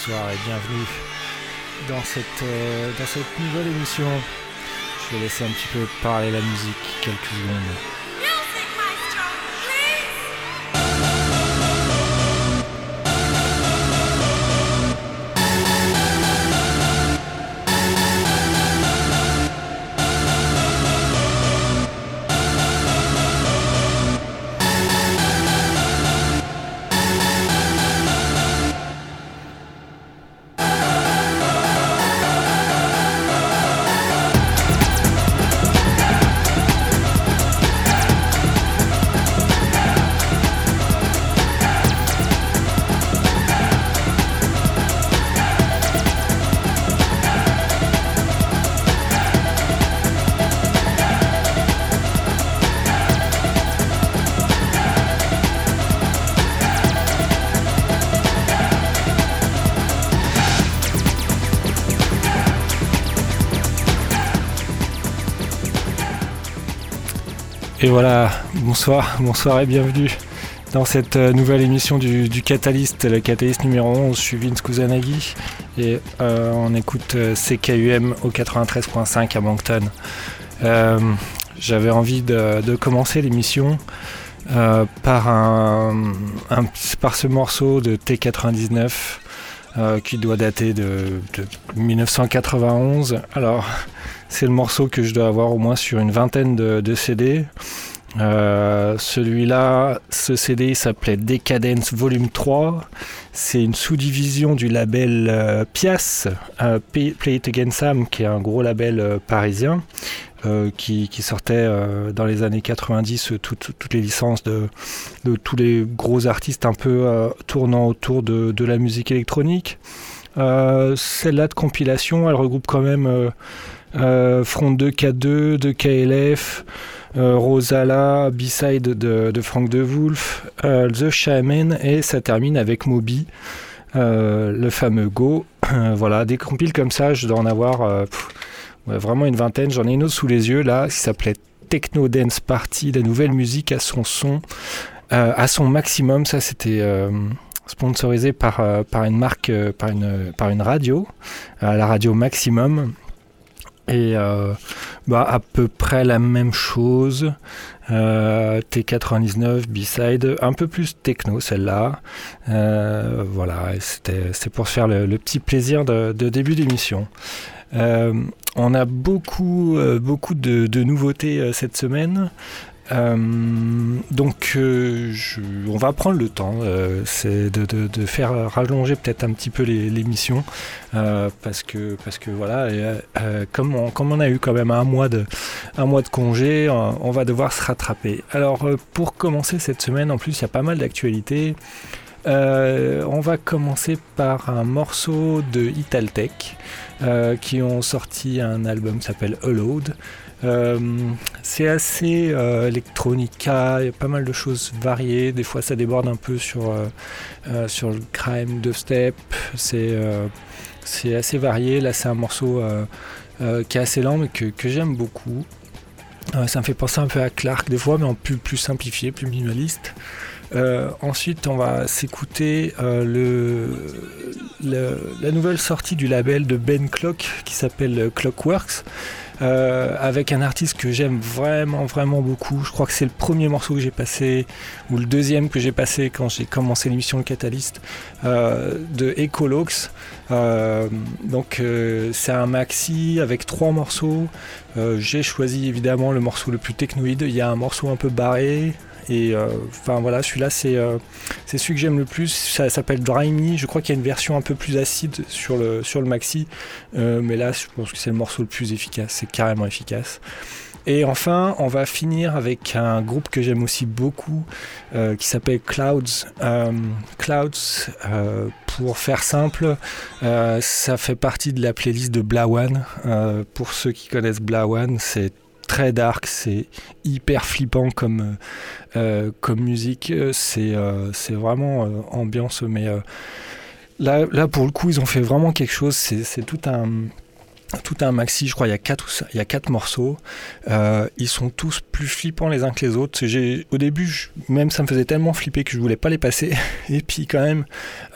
bonsoir et bienvenue dans cette, euh, dans cette nouvelle émission. Je vais laisser un petit peu parler la musique quelques secondes. Et voilà, bonsoir, bonsoir et bienvenue dans cette euh, nouvelle émission du, Catalyst, le Catalyst numéro 11. Je suis Vince Kusanagi et euh, on écoute euh, CKUM au 93.5 à Moncton. J'avais envie de, commencer l'émission par, par ce morceau de T99 qui doit dater de, de 1991. Alors, c'est le morceau que je dois avoir au moins sur une vingtaine de, CD. Euh, celui-là, ce CD s'appelait Decadence Volume 3. C'est une sous-division du label euh, Pias, euh, Play It Again Sam, qui est un gros label parisien, qui, sortait dans les années 90 toutes les licences de, tous les gros artistes un peu tournant autour de, de, la musique électronique. Celle-là de compilation, elle regroupe quand même euh, Front 2 K2 de KLF, euh, Rosala, B-side de, Frank De Wolf, euh, The Shaman et ça termine avec Moby, le fameux Go. voilà, des compiles comme ça, je dois en avoir vraiment une vingtaine. J'en ai une autre sous les yeux là, qui s'appelait Techno Dance Party, la nouvelle musique à son son, à son maximum. Ça, c'était sponsorisé par, par une marque, par, une, par une radio, la radio Maximum, et euh, bah, à peu près la même chose. Euh, T99, B-side, un peu plus techno celle-là. Euh, voilà, c'était pour se faire le, petit plaisir de, début d'émission. On a beaucoup, beaucoup de nouveautés cette semaine. Euh, donc euh, on va prendre le temps euh, de, faire rallonger peut-être un petit peu l'émission parce que parce que voilà comme, on, comme on a eu quand même un mois de un mois de congé on va devoir se rattraper alors pour commencer cette semaine en plus il y a pas mal d'actualités on va commencer par un morceau de Italtech qui ont sorti un album qui s'appelle Allowed euh, c'est assez euh, electronica, il y a pas mal de choses variées. Des fois, ça déborde un peu sur, euh, sur le crime de step. C'est c'est assez varié. Là, c'est un morceau qui est assez lent, mais que, que j'aime beaucoup. ça me fait penser un peu à Clark des fois, mais en plus, plus simplifié, plus minimaliste. Ensuite, on va s'écouter le, la nouvelle sortie du label de Ben Clock qui s'appelle Clockworks. Euh, avec un artiste que j'aime vraiment vraiment beaucoup. Je crois que c'est le premier morceau que j'ai passé, ou le deuxième que j'ai passé quand j'ai commencé l'émission Le Catalyst, euh, de Ecolox. Euh, donc c'est un maxi avec trois morceaux. j'ai choisi évidemment le morceau le plus technoïde. Il y a un morceau un peu barré, et euh, enfin voilà, celui-là, c'est euh, c'est celui que j'aime le plus. Ça s'appelle Dry Me. Je crois qu'il y a une version un peu plus acide sur le, sur le maxi. Euh, mais là, je pense que c'est le morceau le plus efficace. C'est carrément efficace. Et enfin, on va finir avec un groupe que j'aime aussi beaucoup qui s'appelle Clouds. Clouds, pour faire simple, ça fait partie de la playlist de Blawan. pour ceux qui connaissent Blawan, c'est très dark, c'est hyper flippant comme, euh, euh, comme musique, c'est euh, c'est vraiment ambiance, mais là, là pour le coup ils ont fait vraiment quelque chose, c'est tout un tout un maxi, je crois, il y a quatre, il y a quatre morceaux. Euh, ils sont tous plus flippants les uns que les autres. Au début, même ça me faisait tellement flipper que je voulais pas les passer. Et puis quand même,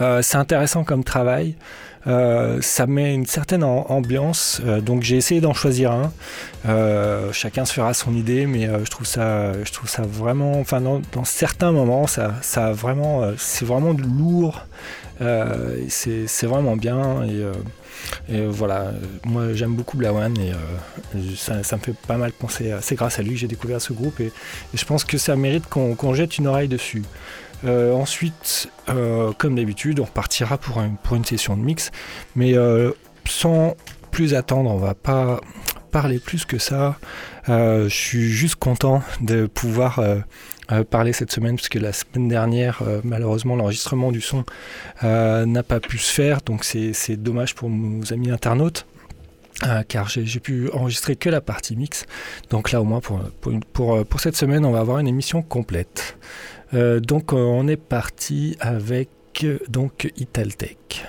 euh, c'est intéressant comme travail. Euh, ça met une certaine ambiance, donc j'ai essayé d'en choisir un. chacun se fera son idée, mais je trouve ça, je trouve ça vraiment, enfin dans, certains moments, ça, ça vraiment, c'est vraiment lourd. c'est, vraiment bien et voilà, moi j'aime beaucoup Blawan et euh, ça, me fait pas mal penser. C'est grâce à lui que j'ai découvert ce groupe et, je pense que ça mérite qu'on jette une oreille dessus. Euh, ensuite, euh, comme d'habitude, on repartira pour, pour, une session de mix, mais sans plus attendre, on va pas parler plus que ça. je suis juste content de pouvoir parler cette semaine, puisque la semaine dernière, euh, malheureusement, l'enregistrement du son euh, n'a pas pu se faire, donc c'est dommage pour nos amis internautes. Euh, car j'ai pu enregistrer que la partie mix. Donc là au moins pour, pour, pour, cette semaine on va avoir une émission complète. donc on est parti avec donc Italtech.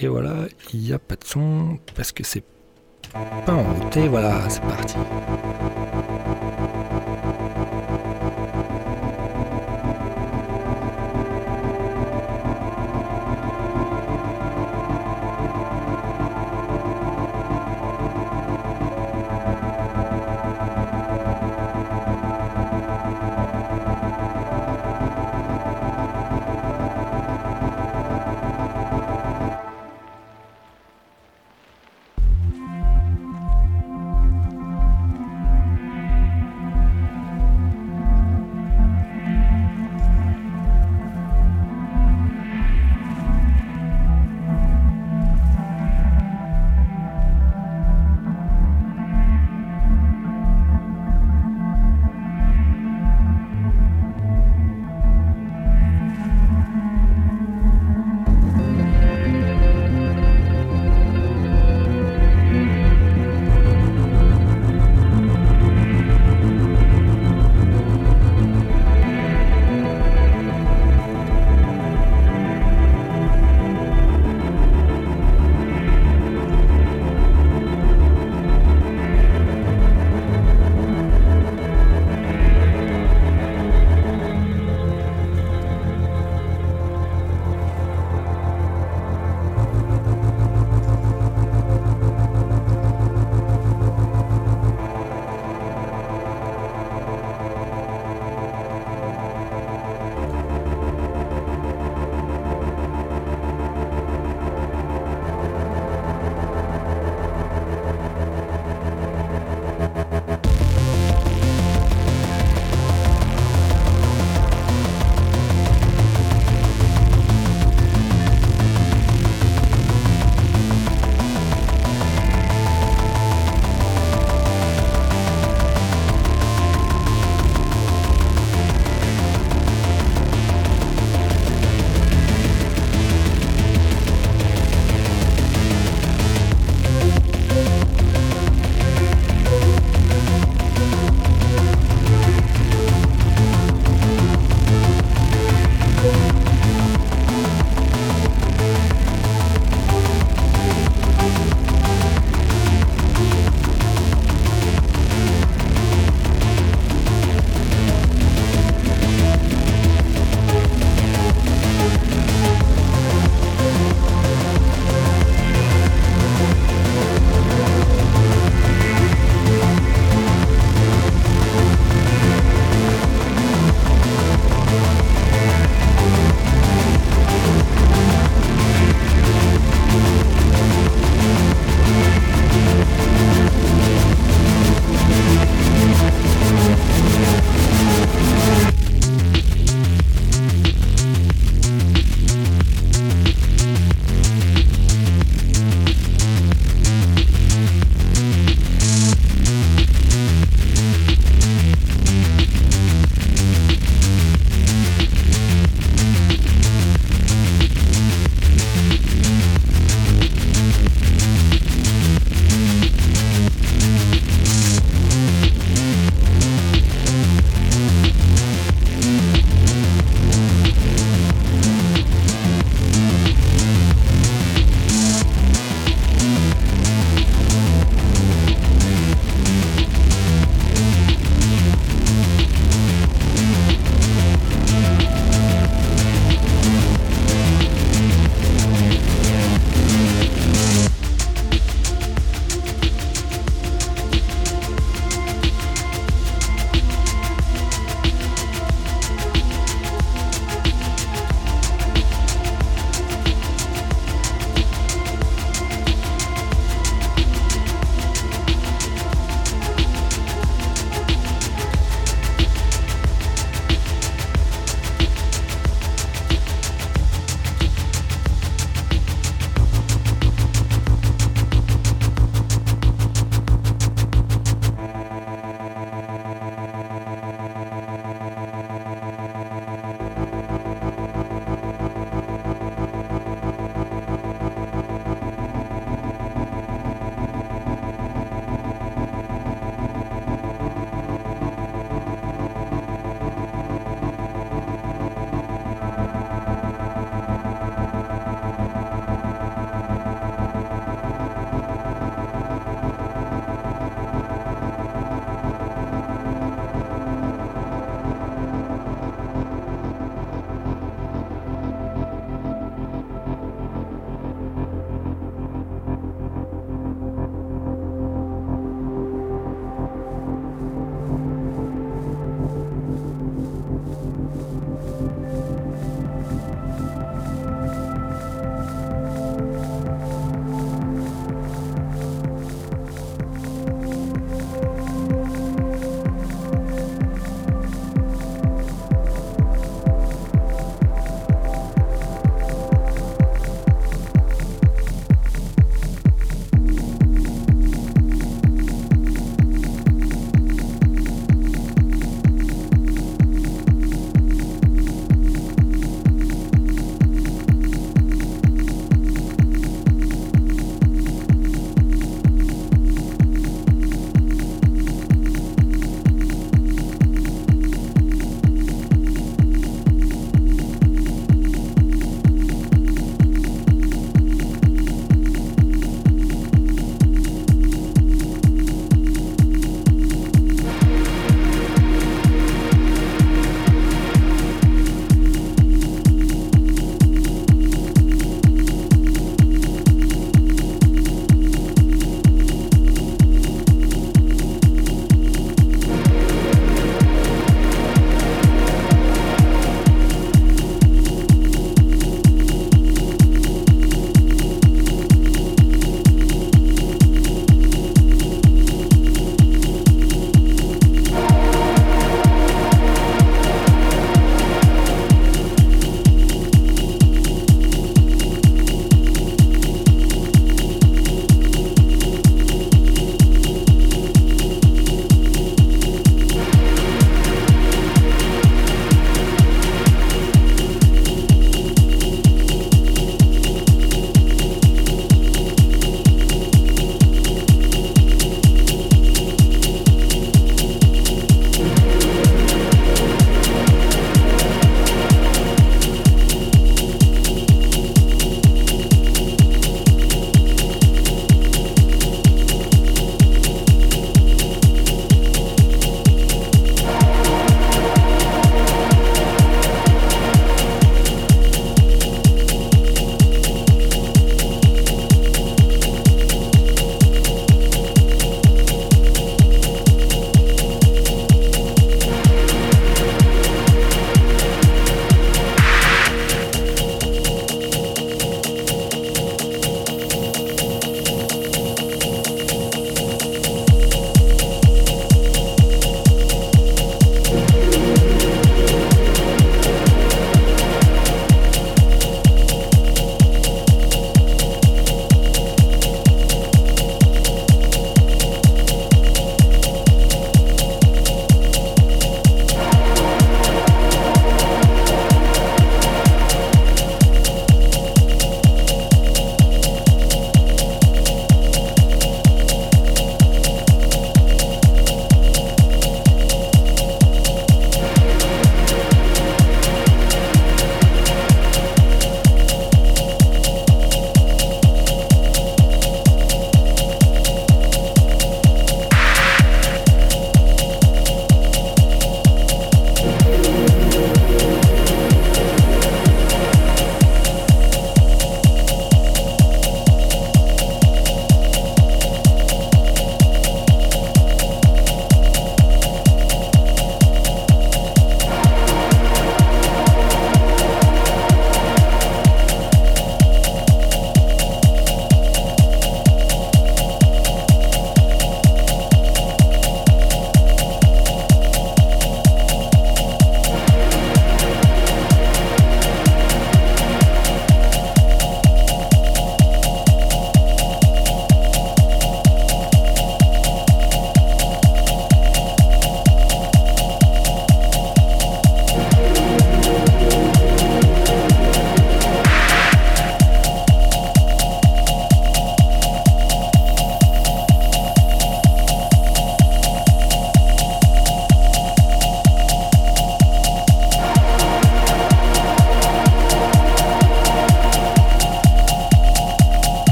Et voilà, il n'y a pas de son parce que c'est pas en route. Et voilà, c'est parti.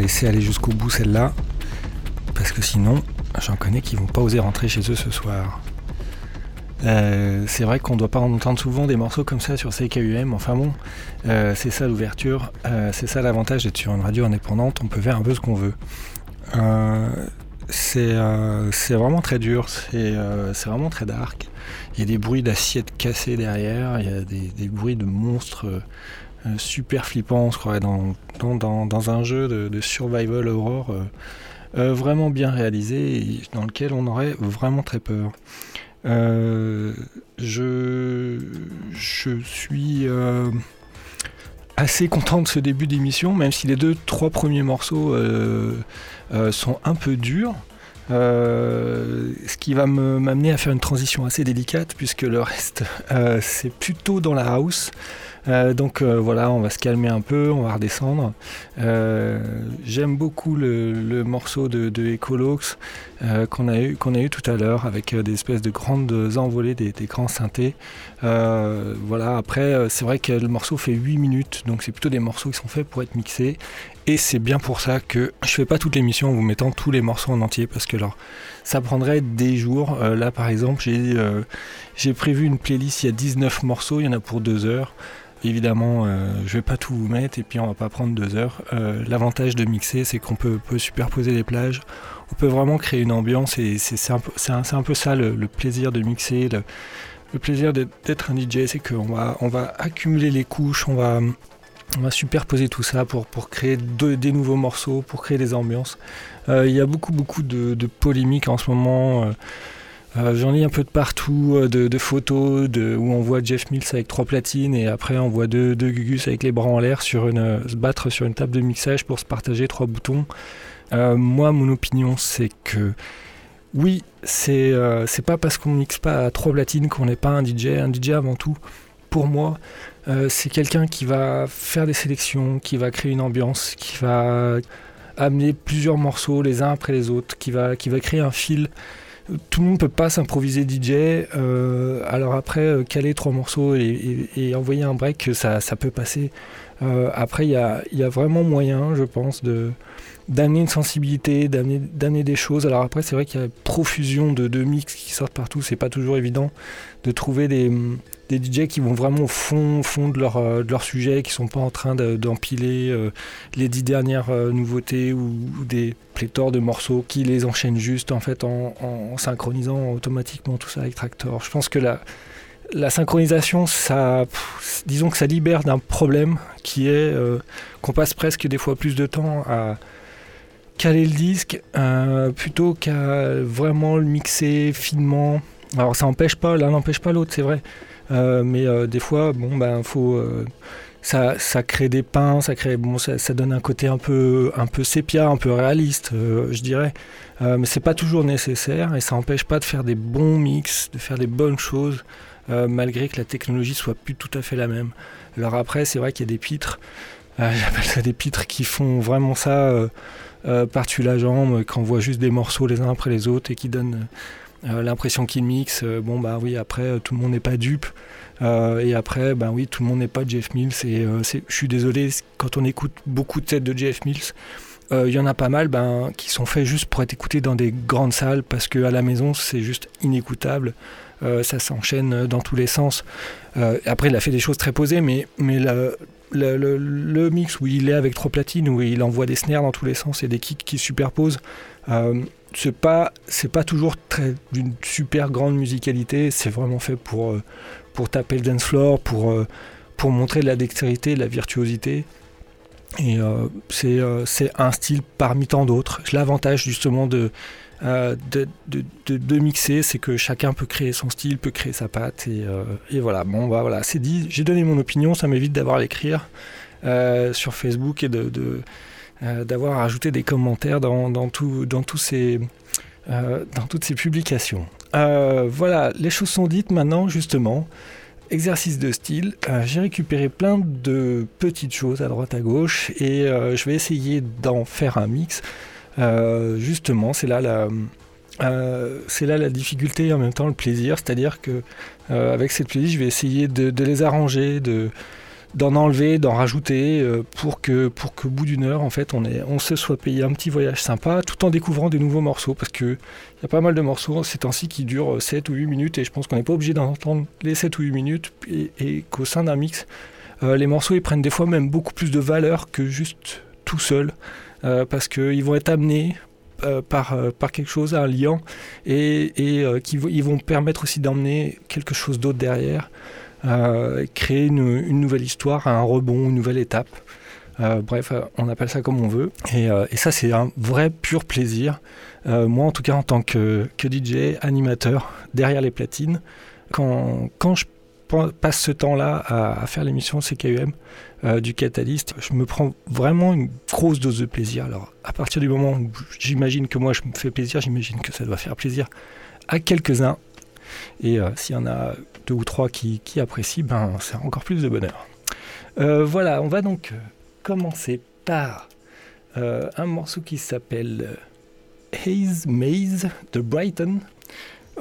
Laisser aller jusqu'au bout celle-là, parce que sinon, j'en connais qui vont pas oser rentrer chez eux ce soir. Euh, c'est vrai qu'on doit pas entendre souvent des morceaux comme ça sur CKUM. Enfin bon, euh, c'est ça l'ouverture, euh, c'est ça l'avantage d'être sur une radio indépendante. On peut faire un peu ce qu'on veut. c'est vraiment très dur, c'est vraiment très dark. Il y a des bruits d'assiettes cassées derrière, il y a des, bruits de monstres super flippants, je crois, dans, dans, un jeu de, survival horror vraiment bien réalisé et dans lequel on aurait vraiment très peur. Euh, je, je suis euh, assez content de ce début d'émission, même si les deux, trois premiers morceaux euh, sont un peu durs. Ce qui va m'amener à faire une transition assez délicate, puisque le reste, c'est plutôt dans la house. Euh, donc euh, voilà, on va se calmer un peu, on va redescendre. Euh, j'aime beaucoup le, morceau de, de Ecolox qu'on a, eu, a eu tout à l'heure avec des espèces de grandes envolées des, grands synthés. voilà, après, c'est vrai que le morceau fait 8 minutes, donc c'est plutôt des morceaux qui sont faits pour être mixés. Et c'est bien pour ça que je fais pas toute l'émission en vous mettant tous les morceaux en entier parce que alors ça prendrait des jours. là par exemple j'ai j'ai prévu une playlist, il y a 19 morceaux, il y en a pour 2 heures. Évidemment, euh, je vais pas tout vous mettre et puis on va pas prendre deux heures. Euh, l'avantage de mixer, c'est qu'on peut, superposer les plages. On peut vraiment créer une ambiance et c'est un, peu ça le, plaisir de mixer, le, plaisir d'être un DJ, c'est qu'on va, on va accumuler les couches, on va, on va superposer tout ça pour, créer des nouveaux morceaux, pour créer des ambiances. Euh, il y a beaucoup beaucoup de, polémiques en ce moment. Euh, j'en lis un peu de partout, euh, de, photos où on voit Jeff Mills avec trois platines et après on voit deux, deux Gugus avec les bras en l'air se battre sur une table de mixage pour se partager trois boutons. Euh, moi, mon opinion, c'est que oui, c'est c'est pas parce qu'on mixe pas à trois platines qu'on n'est pas un DJ. Un DJ avant tout, pour moi, c'est quelqu'un qui va faire des sélections, qui va créer une ambiance, qui va amener plusieurs morceaux les uns après les autres, qui va, qui va créer un fil tout le monde ne peut pas s'improviser DJ. Euh, alors après, euh, caler trois morceaux et, envoyer un break, ça, ça peut passer. Euh, après, il y a, y a, vraiment moyen, je pense, de d'amener une sensibilité, d'amener des choses. Alors après, c'est vrai qu'il y a profusion de, mix qui sortent partout. C'est pas toujours évident de trouver des, des DJ qui vont vraiment au fond, fond de, leur, euh, leur sujet, qui sont pas en train d'empiler euh, les dix dernières euh, nouveautés ou, des pléthores de morceaux, qui les enchaînent juste en fait en, synchronisant automatiquement tout ça avec Tractor. Je pense que la, la synchronisation, ça, disons que ça libère d'un problème qui est qu'on passe presque des fois plus de temps à caler le disque plutôt qu'à vraiment le mixer finement. Alors ça n'empêche pas, l'un n'empêche pas l'autre, c'est vrai. Euh, mais euh, des fois, bon, ben, faut, euh, ça, ça, crée des pins, ça, crée, bon, ça, donne un côté un peu, un peu sépia, un peu réaliste, je dirais. mais c'est pas toujours nécessaire et ça n'empêche pas de faire des bons mix, de faire des bonnes choses, malgré que la technologie soit plus tout à fait la même. Alors après, c'est vrai qu'il y a des pitres, j'appelle ça des pitres qui font vraiment ça par-dessus la jambe, qui envoient juste des morceaux les uns après les autres et qui donnent euh, l'impression qu'il mixe, euh, bon bah oui après euh, tout le monde n'est pas dupe et après ben oui tout le monde n'est pas Jeff Mills et je suis désolé quand on écoute beaucoup de têtes de Jeff Mills il y en a pas mal ben, qui sont faits juste pour être écoutés dans des grandes salles parce qu'à la maison c'est juste inécoutable ça s'enchaîne dans tous les sens. Après il a fait des choses très posées mais, mais le, mix où il est avec trois platines où il envoie des snares dans tous les sens et des kicks qui superposent c'est pas c'est pas toujours très d'une super grande musicalité. C'est vraiment fait pour euh, pour taper le dance floor pour euh, pour montrer de la dextérité de la virtuosité. Et euh, c'est un style parmi tant d'autres. L'avantage justement de de, de, mixer, c'est que chacun peut créer son style, peut créer sa patte, et, et voilà. Bon, bah, voilà, c'est dit. J'ai donné mon opinion, ça m'évite d'avoir à l'écrire sur Facebook et euh, d'avoir ajouté des commentaires dans, tous ces, euh, dans toutes ces publications. Euh, voilà, les choses sont dites maintenant, justement. Exercice de style, j'ai récupéré plein de petites choses à droite à gauche et je vais essayer d'en faire un mix. Justement, c'est là la, la difficulté et en même temps le plaisir, c'est-à-dire que avec cette playlist, je vais essayer de, les arranger, de, d'en enlever, d'en rajouter, euh, pour que pour qu'au bout d'une heure, en fait, on, se soit payé un petit voyage sympa, tout en découvrant des nouveaux morceaux, parce que il y a pas mal de morceaux ces temps-ci qui durent 7 ou 8 minutes, et je pense qu'on n'est pas obligé d'entendre les 7 ou 8 minutes, et, qu'au sein d'un mix, euh, les morceaux ils prennent des fois même beaucoup plus de valeur que juste tout seul, euh, parce qu'ils vont être amenés par, par quelque chose, un lien, et, et qui ils vont permettre aussi d'emmener quelque chose d'autre derrière créer une, nouvelle histoire, un rebond, une nouvelle étape. Euh, bref, on appelle ça comme on veut. Et, euh, ça, c'est un vrai pur plaisir. Euh, moi, en tout cas, en tant que, DJ, animateur, derrière les platines, quand, quand je passe ce temps-là à, faire l'émission CKUM du Catalyst, je me prends vraiment une grosse dose de plaisir. Alors, à partir du moment où j'imagine que moi, je me fais plaisir, j'imagine que ça doit faire plaisir à quelques-uns. Et s'il y en a deux ou trois qui, apprécient, ben, c'est encore plus de bonheur. Euh, voilà, on va donc euh, commencer par euh, un morceau qui s'appelle Haze Maze de Brighton.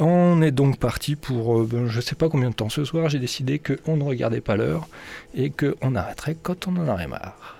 On est donc parti pour ben, je ne sais pas combien de temps ce soir. J'ai décidé qu'on ne regardait pas l'heure et qu'on arrêterait quand on en aurait marre.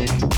it.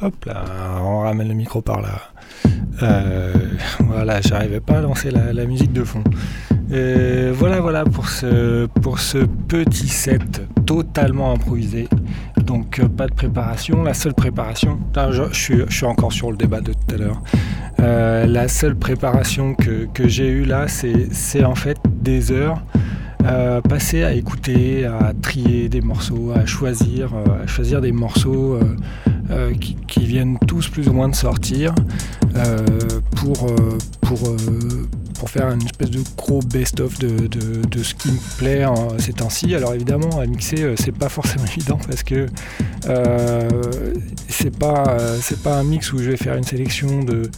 Hop là, on ramène le micro par là. Euh, voilà, j'arrivais pas à lancer la, musique de fond. voilà, voilà pour ce, pour ce petit set totalement improvisé. Donc euh, pas de préparation. La seule préparation, je, suis, je, suis, encore sur le débat de tout à l'heure. Euh, la seule préparation que, que j'ai eue là, c'est en fait des heures euh, passer à écouter, à trier des morceaux, à choisir, euh, à choisir des morceaux euh, qui, viennent tous plus ou moins de sortir pour, pour, pour faire une espèce de gros best-of de, de, ce qui me plaît ces temps-ci. Alors évidemment, à mixer, c'est pas forcément évident parce que c'est pas, pas un mix où je vais faire une sélection de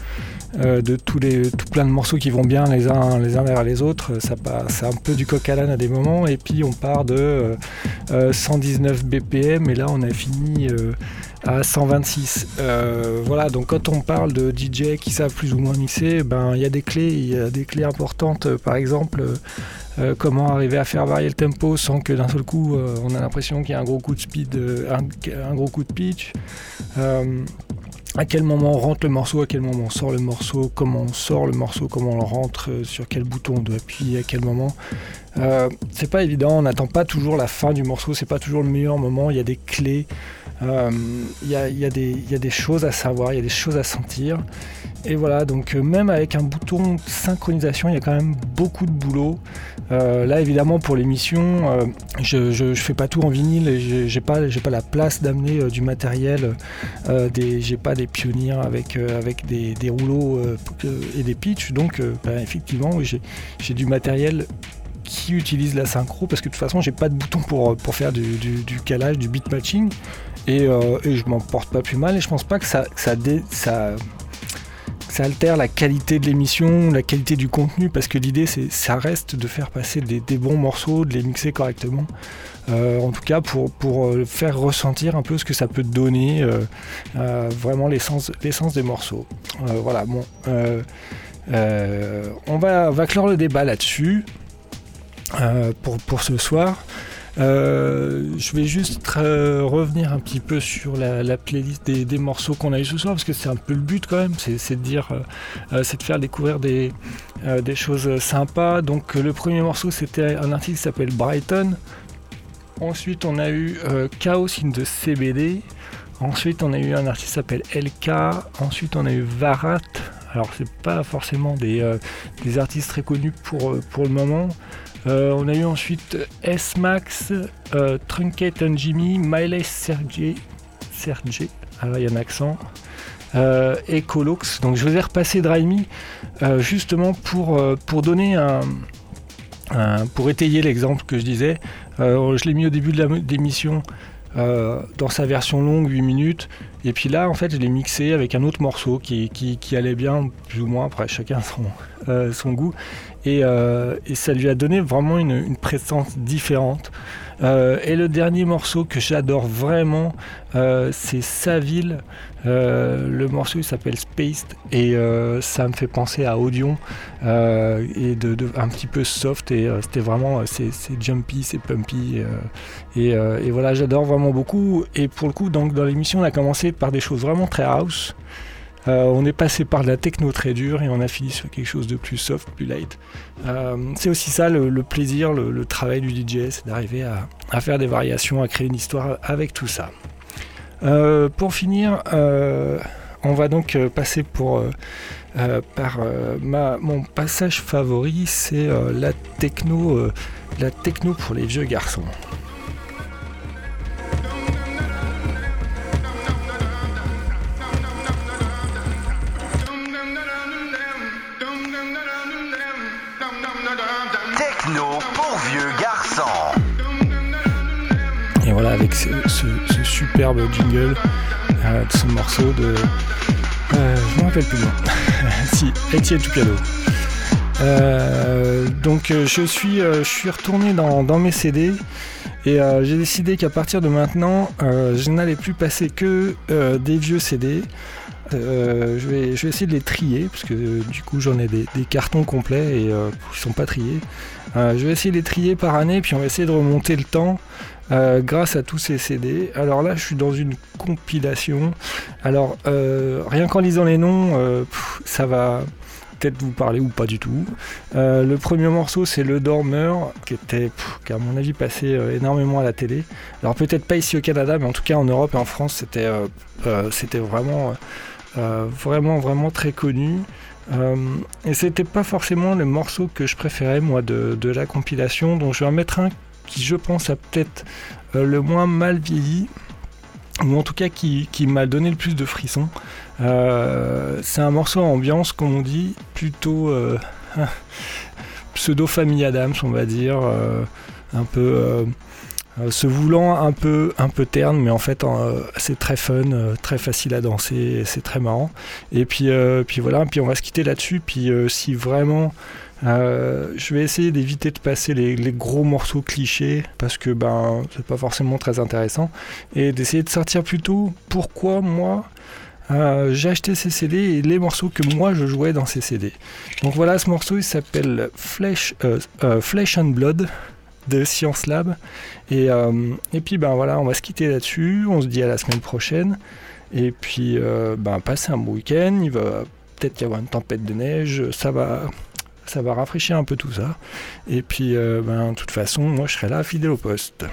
euh, de tous les, tout plein de morceaux qui vont bien les uns, les uns vers les autres. Ça c'est un peu du coq à l'âne à des moments. Et puis on part de 119 euh, euh, BPM et là on a fini à 126. voilà, donc quand on parle de DJ qui savent plus ou moins mixer, ben il y a des clés, il y a des clés importantes. par exemple. comment arriver à faire varier le tempo sans que d'un seul coup on a l'impression qu'il y a un gros coup de speed, un, gros coup de pitch à quel moment on rentre le morceau, à quel moment on sort le morceau, comment on sort le morceau, comment on le rentre, euh, sur quel bouton on doit appuyer, à quel moment. Euh, c'est pas évident, on n'attend pas toujours la fin du morceau, c'est pas toujours le meilleur moment, il y a des clés, euh, il y, a, des choses à savoir, il y a des choses à sentir. Et voilà, donc même avec un bouton synchronisation, il y a quand même beaucoup de boulot. Euh, là, évidemment, pour l'émission, euh, je ne fais pas tout en vinyle et j'ai pas, la place d'amener euh, du matériel. j'ai pas des pionniers avec, des, rouleaux et des pitchs. Donc, ben, effectivement, j'ai du matériel qui utilise la synchro parce que de toute façon j'ai pas de bouton pour, pour faire du, calage, du beat matching et, et je m'en porte pas plus mal et je pense pas que ça, altère la qualité de l'émission, la qualité du contenu, parce que l'idée, c'est, ça reste de faire passer des, bons morceaux, de les mixer correctement. Euh, en tout cas, pour, euh, faire ressentir un peu ce que ça peut donner, euh, vraiment l'essence, des morceaux. voilà, bon. on, va, clore le débat là-dessus pour ce soir. Euh, je vais juste euh, revenir un petit peu sur la, playlist des, morceaux qu'on a eu ce soir parce que c'est un peu le but quand même, c'est de dire, euh, c'est de faire découvrir des, choses sympas. Donc le premier morceau c'était un artiste qui s'appelle Brighton. Ensuite on a eu Chaos in the CBD. Ensuite on a eu un artiste qui s'appelle LK. Ensuite on a eu Varat. Alors c'est pas forcément des, des, artistes très connus pour, pour le moment. Euh, on a eu ensuite S-Max, euh, Trunket and Jimmy, Miley Sergey, Sergey, alors il y a un accent, euh, et Colux. Donc je vous ai repassé Dry justement pour, donner pour étayer l'exemple que je disais. je l'ai mis au début de l'émission dans sa version longue, 8 minutes. Et puis là, en fait, je l'ai mixé avec un autre morceau qui, qui, allait bien, plus ou moins, après chacun son, son goût. Euh, et, ça lui a donné vraiment une, présence différente. Euh, et le dernier morceau que j'adore vraiment, euh, c'est Sa ville. le morceau s'appelle Spaced et ça me fait penser à Audion et de, un petit peu soft et c'était vraiment c'est jumpy, c'est pumpy et, et, voilà j'adore vraiment beaucoup. Et pour le coup donc dans l'émission on a commencé par des choses vraiment très house. Euh, on est passé par de la techno très dure et on a fini sur quelque chose de plus soft, plus light. Euh, c'est aussi ça le, plaisir, le, travail du DJ, c'est d'arriver à, faire des variations, à créer une histoire avec tout ça. Euh, pour finir, on va donc passer pour, par mon passage favori, c'est la techno, la techno pour les vieux garçons. Avec ce, superbe jingle euh, de ce morceau de. Euh, je me rappelle plus le si, Etienne Tucado. Euh, donc je suis, je suis retourné dans, mes CD Et j'ai décidé qu'à partir de maintenant, je n'allais plus passer que des vieux CD. je, vais, je vais essayer de les trier, parce que du coup j'en ai des, cartons complets et euh, ils sont pas triés. je vais essayer de les trier par année, puis on va essayer de remonter le temps euh, grâce à tous ces CD. Alors là, je suis dans une compilation. Alors, euh, rien qu'en lisant les noms, euh, ça va vous parler ou pas du tout. le premier morceau, c'est Le Dormeur, qui était, qui à mon avis, passé énormément à la télé. Alors peut-être pas ici au Canada, mais en tout cas en Europe et en France, c'était, c'était vraiment, vraiment, vraiment très connu. et c'était pas forcément le morceau que je préférais moi de, la compilation, donc je vais en mettre un qui je pense a peut-être euh, le moins mal vieilli ou en tout cas qui, m'a donné le plus de frissons. Euh, c'est un morceau ambiance, comme on dit, plutôt euh, pseudo famille Adams, on va dire, un peu se voulant un peu un peu terne, mais en fait c'est très fun, très facile à danser, c'est très marrant. Et puis puis voilà, puis on va se quitter là-dessus. Puis si vraiment euh, je vais essayer d'éviter de passer les, gros morceaux clichés parce que ben c'est pas forcément très intéressant et d'essayer de sortir plutôt pourquoi moi euh, j'ai acheté ces CD et les morceaux que moi je jouais dans ces CD. Donc voilà, ce morceau il s'appelle Flesh, euh, and Blood de Science Lab et, et puis ben voilà, on va se quitter là-dessus. On se dit à la semaine prochaine et puis ben passez un bon week-end. Il va peut-être y avoir une tempête de neige, ça va ça va rafraîchir un peu tout ça. Et puis, euh, ben, de toute façon, moi, je serai là, fidèle au poste.